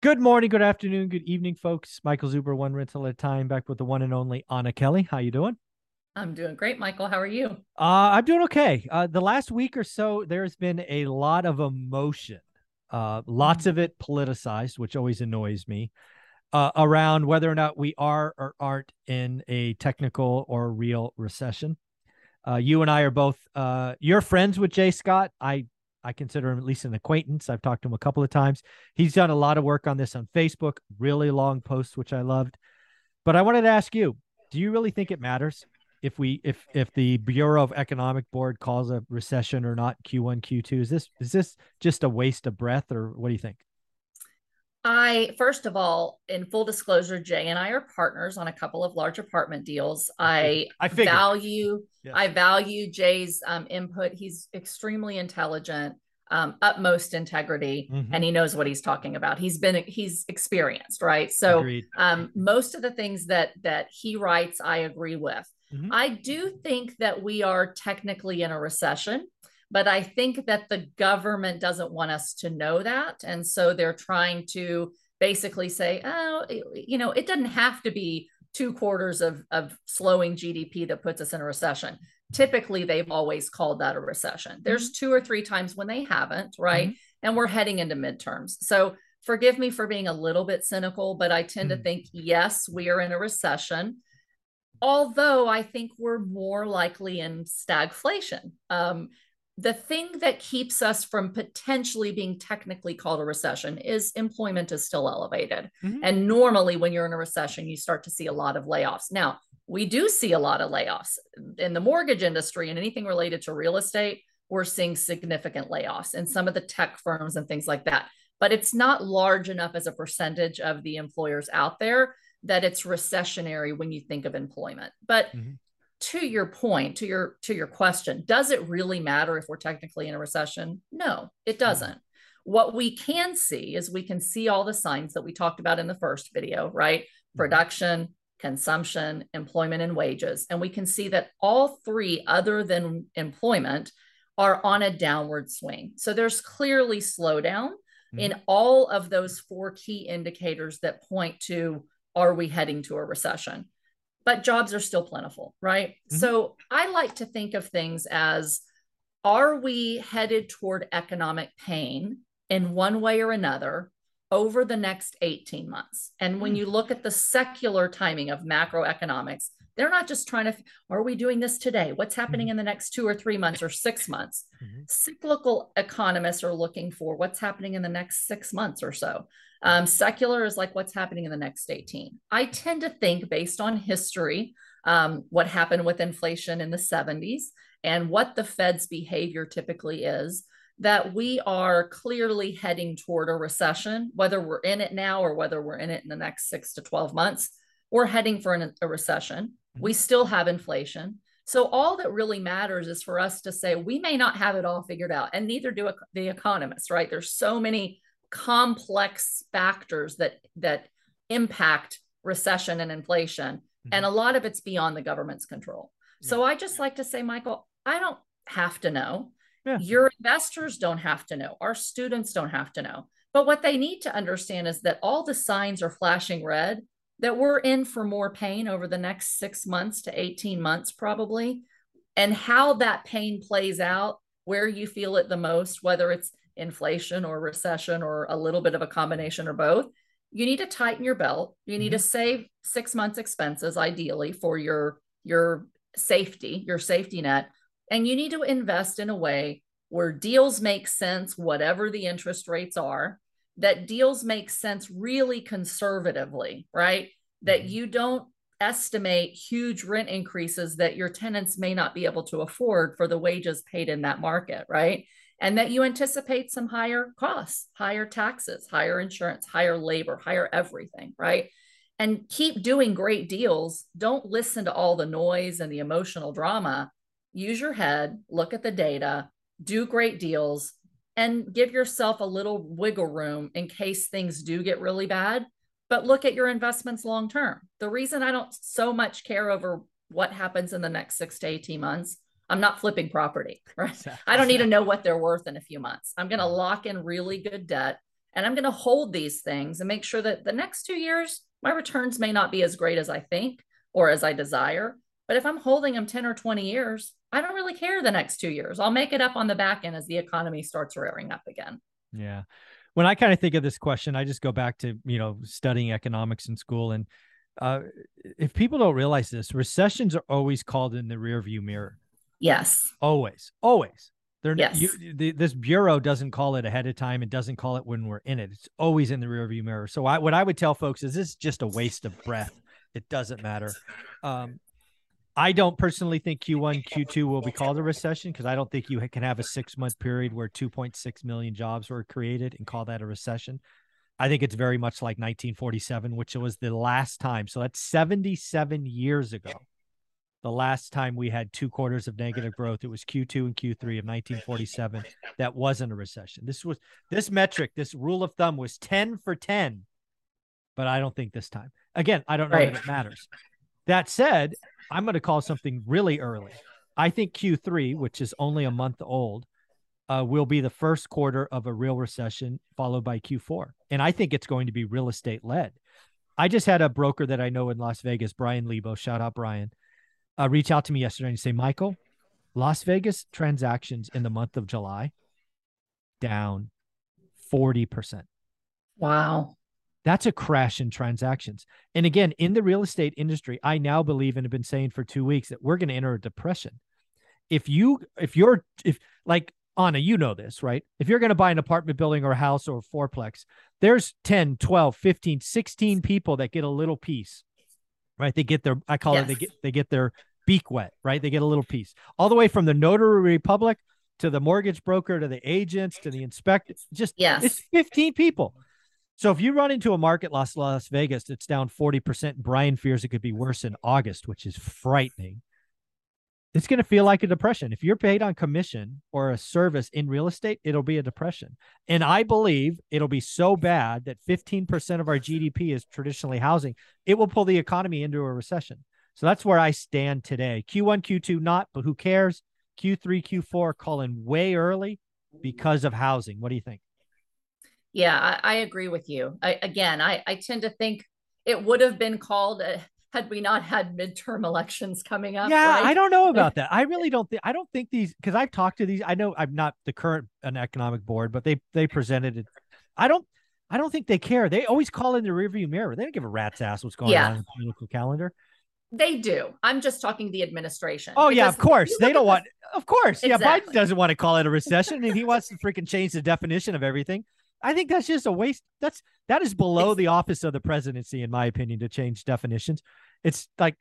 Good morning, good afternoon, good evening, folks. Michael Zuber, one rental at a time, back with the one and only Anna Kelly. How you doing? I'm doing great, Michael. How are you? Uh, I'm doing okay. Uh, the last week or so, there's been a lot of emotion, uh, lots Mm-hmm. of it politicized, which always annoys me, uh, around whether or not we are or aren't in a technical or real recession. Uh, you and I are both. Uh, you're friends with Jay Scott. I I consider him at least an acquaintance. I've talked to him a couple of times. He's done a lot of work on this on Facebook, really long posts, which I loved. But I wanted to ask you, do you really think it matters if we if if the Bureau of Economic Board calls a recession or not Q1, Q2? Is this is this just a waste of breath or what do you think? I, first of all, in full disclosure, Jay and I are partners on a couple of large apartment deals. I, I figured. value, Yes. I value Jay's um, input. He's extremely intelligent, um, utmost integrity, Mhm. and he knows what he's talking about. He's been, he's experienced, right? So, um, most of the things that that he writes, I agree with. Mhm. I do think that we are technically in a recession, but I think that the government doesn't want us to know that, and so they're trying to basically say, oh, you know, it doesn't have to be two quarters of of slowing GDP that puts us in a recession. Typically, they've always called that a recession. There's two or three times when they haven't, right? And we're heading into midterms. So forgive me for being a little bit cynical, but I tend to Mhm. think, yes, we are in a recession. Although I think we're more likely in stagflation. Um, the thing that keeps us from potentially being technically called a recession is employment is still elevated. Mhm. And normally, when you're in a recession, you start to see a lot of layoffs. Now, we do see a lot of layoffs in the mortgage industry and anything related to real estate. We're seeing significant layoffs in some of the tech firms and things like that. But it's not large enough as a percentage of the employers out there that it's recessionary when you think of employment. But Mhm. To your point, to your to your question, does it really matter if we're technically in a recession? No, it hmm. doesn't. What we can see is we can see all the signs that we talked about in the first video, right? Hmm. Production, consumption, employment, and wages. And we can see that all three, other than employment, are on a downward swing. So there's clearly slowdown hmm. in all of those four key indicators that point to are we heading to a recession? But jobs are still plentiful, right? Mhm. So I like to think of things as are we headed toward economic pain in one way or another over the next 18 months? And when Hmm. you look at the secular timing of macroeconomics, they're not just trying to, are we doing this today? What's happening in the next two or three months or six months? Mhm. Cyclical economists are looking for what's happening in the next six months or so. Um, secular is like what's happening in the next 18. I tend to think, based on history, um, what happened with inflation in the 70s and what the Fed's behavior typically is, that we are clearly heading toward a recession, whether we're in it now or whether we're in it in the next six to 12 months. We're heading for an, a recession. We still have inflation. So all that really matters is for us to say we may not have it all figured out, and neither do the economists. Right? There's so many complex factors that that impact recession and inflation, mm-hmm. and a lot of it's beyond the government's control. So I just like to say, Michael, I don't have to know. Yeah. Your investors don't have to know. Our students don't have to know. But what they need to understand is that all the signs are flashing red, that we're in for more pain over the next six months to 18 months, probably. And how that pain plays out, where you feel it the most, whether it's inflation or recession or a little bit of a combination or both, you need to tighten your belt. You need to save six months expenses, ideally, for your your safety, your safety net. And you need to invest in a way where deals make sense, whatever the interest rates are, that deals make sense really conservatively, right? That Mhm. you don't estimate huge rent increases that your tenants may not be able to afford for the wages paid in that market, right? And that you anticipate some higher costs, higher taxes, higher insurance, higher labor, higher everything, right? And keep doing great deals. Don't listen to all the noise and the emotional drama. Use your head, look at the data, do great deals, and give yourself a little wiggle room in case things do get really bad. But look at your investments long term. The reason I don't so much care over what happens in the next six to 18 months, I'm not flipping property, right? I don't need to know what they're worth in a few months. I'm going to lock in really good debt and I'm going to hold these things and make sure that the next two years, my returns may not be as great as I think or as I desire. But if I'm holding them 10 or 20 years, I don't really care the next two years. I'll make it up on the back end as the economy starts rearing up again. Yeah. When I kind of think of this question, I just go back to, you know, studying economics in school. And uh, if people don't realize this, recessions are always called in the rearview mirror. Yes. Always. Always. They're yes. you, the, this bureau doesn't call it ahead of time. It doesn't call it when we're in it. It's always in the rearview mirror. So I, what I would tell folks is this is just a waste of breath. It doesn't matter. Um, I don't personally think Q1, Q2 will be called a recession because I don't think you can have a six month period where 2.6 million jobs were created and call that a recession. I think it's very much like 1947, which was the last time. So that's 77 years ago the last time we had two quarters of negative growth it was q2 and q3 of 1947 that wasn't a recession. This was this metric this rule of thumb was 10 for 10 but i don't think this time. Again i don't know right. that it matters. That said i'm going to call something really early. I think q3 which is only a month old uh, will be the first quarter of a real recession followed by q4 and i think it's going to be real estate led. I just had a broker that i know in las vegas brian lebo shout out brian uh, reach out to me yesterday and say, Michael, Las Vegas transactions in the month of July down 40%. Wow. That's a crash in transactions. And again, in the real estate industry, I now believe and have been saying for two weeks that we're going to enter a depression. If you, if you're, if like Anna, you know this, right? If you're going to buy an apartment building or a house or a fourplex, there's 10, 12, 15, 16 people that get a little piece, right? They get their, I call yes. it, they get, they get their beak wet, right? They get a little piece all the way from the notary public to the mortgage broker to the agents to the inspector. Just yes. it's 15 people. So if you run into a market Las Las Vegas, it's down 40%. Brian fears it could be worse in August, which is frightening. It's going to feel like a depression. If you're paid on commission or a service in real estate, it'll be a depression. And I believe it'll be so bad that 15% of our GDP is traditionally housing. It will pull the economy into a recession. So that's where I stand today. Q1, Q2, not, but who cares? Q3, Q4, calling way early because of housing. What do you think? Yeah, I, I agree with you. I, again, I, I tend to think it would have been called uh, had we not had midterm elections coming up. Yeah, right? I don't know about that. I really don't think. I don't think these because I've talked to these. I know I'm not the current an economic board, but they they presented it. I don't. I don't think they care. They always call in the rearview mirror. They don't give a rat's ass what's going yeah. on in the political calendar. They do. I'm just talking the administration. Oh yeah, of course. They don't want. Of course, exactly. yeah. Biden doesn't want to call it a recession, and he wants to freaking change the definition of everything. I think that's just a waste. That's that is below the office of the presidency, in my opinion, to change definitions. It's like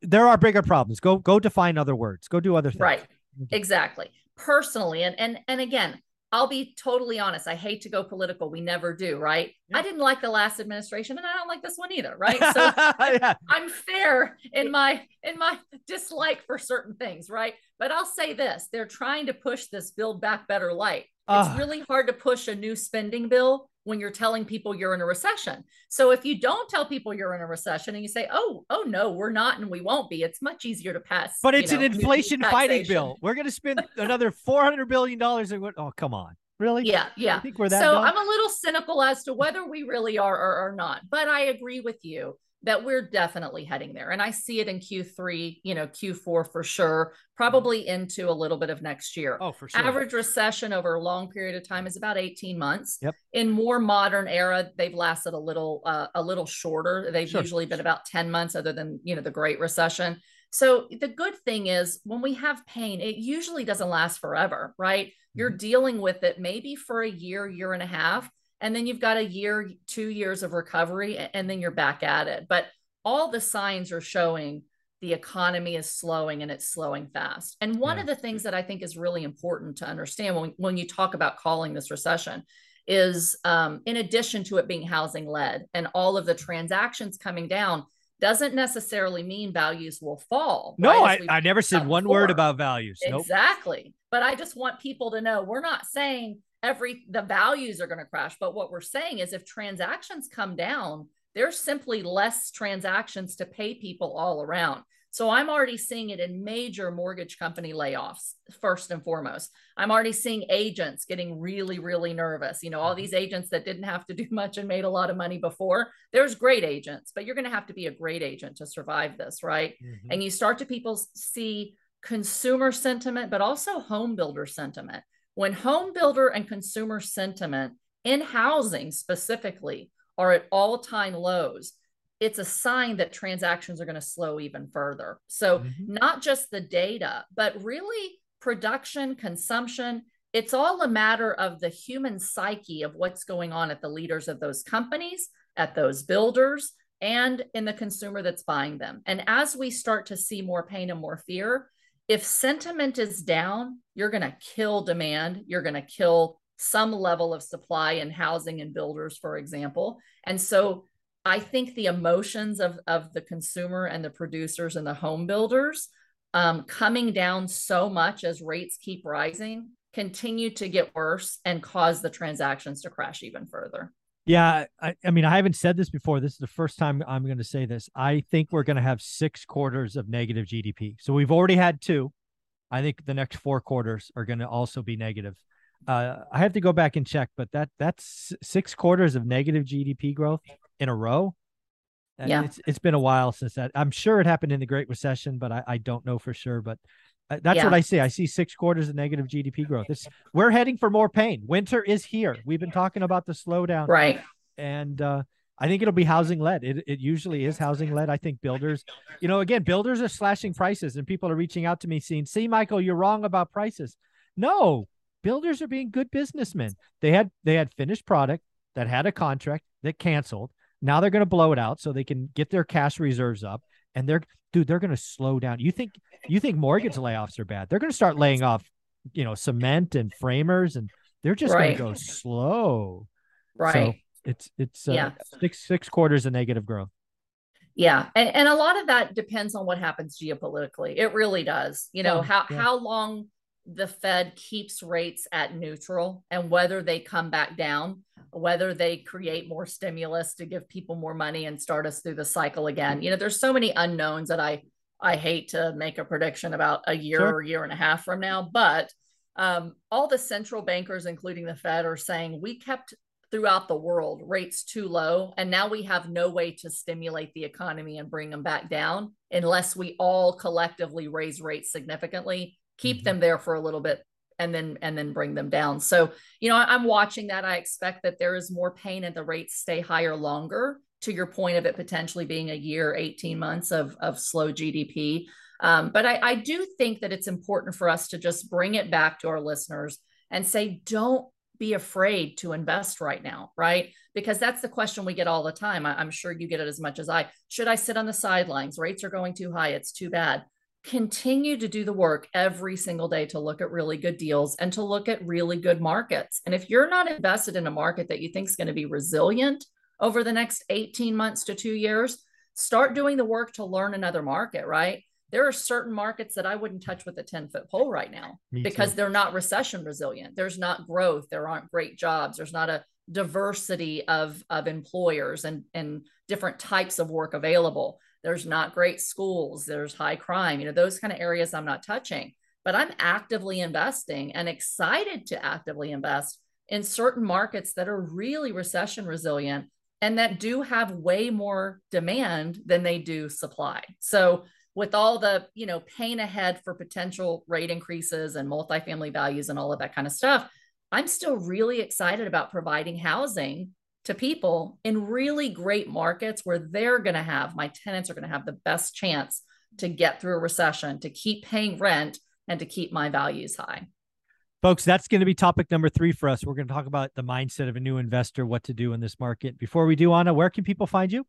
there are bigger problems. Go go define other words. Go do other things. Right. Exactly. Personally, and and and again, I'll be totally honest. I hate to go political. We never do, right? Yeah. I didn't like the last administration and I don't like this one either, right? So yeah. I'm fair in my in my dislike for certain things, right? But I'll say this, they're trying to push this build back better light. It's uh, really hard to push a new spending bill when you're telling people you're in a recession. So if you don't tell people you're in a recession and you say, "Oh, oh no, we're not and we won't be," it's much easier to pass. But it's know, an inflation fighting bill. We're going to spend another 400 billion dollars and oh, come on. Really? Yeah, yeah. I think we're that So dumb? I'm a little cynical as to whether we really are or, or not. But I agree with you that we're definitely heading there. And I see it in Q3, you know, Q4 for sure, probably into a little bit of next year. Oh, for sure. Average recession over a long period of time is about 18 months. Yep. In more modern era, they've lasted a little uh, a little shorter. They've sure. usually been about 10 months other than, you know, the Great Recession. So the good thing is when we have pain, it usually doesn't last forever, right? You're mm-hmm. dealing with it maybe for a year, year and a half and then you've got a year two years of recovery and then you're back at it but all the signs are showing the economy is slowing and it's slowing fast and one yeah. of the things that i think is really important to understand when, when you talk about calling this recession is um, in addition to it being housing led and all of the transactions coming down doesn't necessarily mean values will fall. No, right? I, I never said one before. word about values. Exactly. Nope. But I just want people to know we're not saying every the values are going to crash but what we're saying is if transactions come down there's simply less transactions to pay people all around So I'm already seeing it in major mortgage company layoffs, first and foremost. I'm already seeing agents getting really, really nervous. You know, all mm-hmm. these agents that didn't have to do much and made a lot of money before. There's great agents, but you're going to have to be a great agent to survive this, right? Mm-hmm. And you start to people see consumer sentiment, but also home builder sentiment. When home builder and consumer sentiment in housing specifically are at all time lows, it's a sign that transactions are going to slow even further. So, mm-hmm. not just the data, but really production, consumption. It's all a matter of the human psyche of what's going on at the leaders of those companies, at those builders, and in the consumer that's buying them. And as we start to see more pain and more fear, if sentiment is down, you're going to kill demand. You're going to kill some level of supply in housing and builders, for example. And so I think the emotions of, of the consumer and the producers and the home builders um, coming down so much as rates keep rising continue to get worse and cause the transactions to crash even further. Yeah, I, I mean, I haven't said this before. This is the first time I'm going to say this. I think we're going to have six quarters of negative GDP. So we've already had two. I think the next four quarters are going to also be negative. Uh, I have to go back and check, but that that's six quarters of negative GDP growth in a row. Yeah. It's, it's been a while since that. I'm sure it happened in the Great Recession, but I, I don't know for sure. But that's yeah. what I see. I see six quarters of negative GDP growth. It's we're heading for more pain. Winter is here. We've been talking about the slowdown, right? And uh, I think it'll be housing led. It it usually is housing led. I think builders, you know, again, builders are slashing prices, and people are reaching out to me saying, "See, Michael, you're wrong about prices." No, builders are being good businessmen. They had they had finished product that had a contract that canceled now they're going to blow it out so they can get their cash reserves up. And they're, dude, they're going to slow down. You think, you think mortgage layoffs are bad? They're going to start laying off, you know, cement and framers, and they're just right. going to go slow. Right. So it's it's uh, yeah. six six quarters of negative growth. Yeah, and, and a lot of that depends on what happens geopolitically. It really does. You know how yeah. how long the Fed keeps rates at neutral and whether they come back down whether they create more stimulus to give people more money and start us through the cycle again. You know, there's so many unknowns that I I hate to make a prediction about a year sure. or year and a half from now, but um, all the central bankers, including the Fed, are saying we kept throughout the world rates too low, and now we have no way to stimulate the economy and bring them back down unless we all collectively raise rates significantly, keep mm-hmm. them there for a little bit and then and then bring them down. So, you know, I'm watching that. I expect that there is more pain and the rates stay higher longer. To your point of it potentially being a year, 18 months of of slow GDP. Um, but I, I do think that it's important for us to just bring it back to our listeners and say, don't be afraid to invest right now, right? Because that's the question we get all the time. I, I'm sure you get it as much as I. Should I sit on the sidelines? Rates are going too high. It's too bad continue to do the work every single day to look at really good deals and to look at really good markets. And if you're not invested in a market that you think is going to be resilient over the next 18 months to two years, start doing the work to learn another market, right? There are certain markets that I wouldn't touch with a 10 foot pole right now Me because too. they're not recession resilient. There's not growth. There aren't great jobs. There's not a diversity of, of employers and, and different types of work available there's not great schools there's high crime you know those kind of areas i'm not touching but i'm actively investing and excited to actively invest in certain markets that are really recession resilient and that do have way more demand than they do supply. So with all the you know pain ahead for potential rate increases and multifamily values and all of that kind of stuff i'm still really excited about providing housing to people in really great markets where they're going to have my tenants are going to have the best chance to get through a recession, to keep paying rent, and to keep my values high. Folks, that's going to be topic number three for us. We're going to talk about the mindset of a new investor, what to do in this market. Before we do, Anna, where can people find you?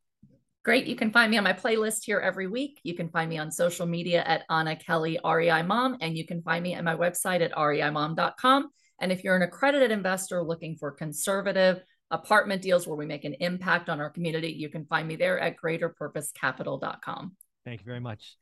Great. You can find me on my playlist here every week. You can find me on social media at Anna Kelly REI Mom, and you can find me at my website at reimom.com. And if you're an accredited investor looking for conservative, apartment deals where we make an impact on our community, you can find me there at greaterpurposecapital.com. Thank you very much.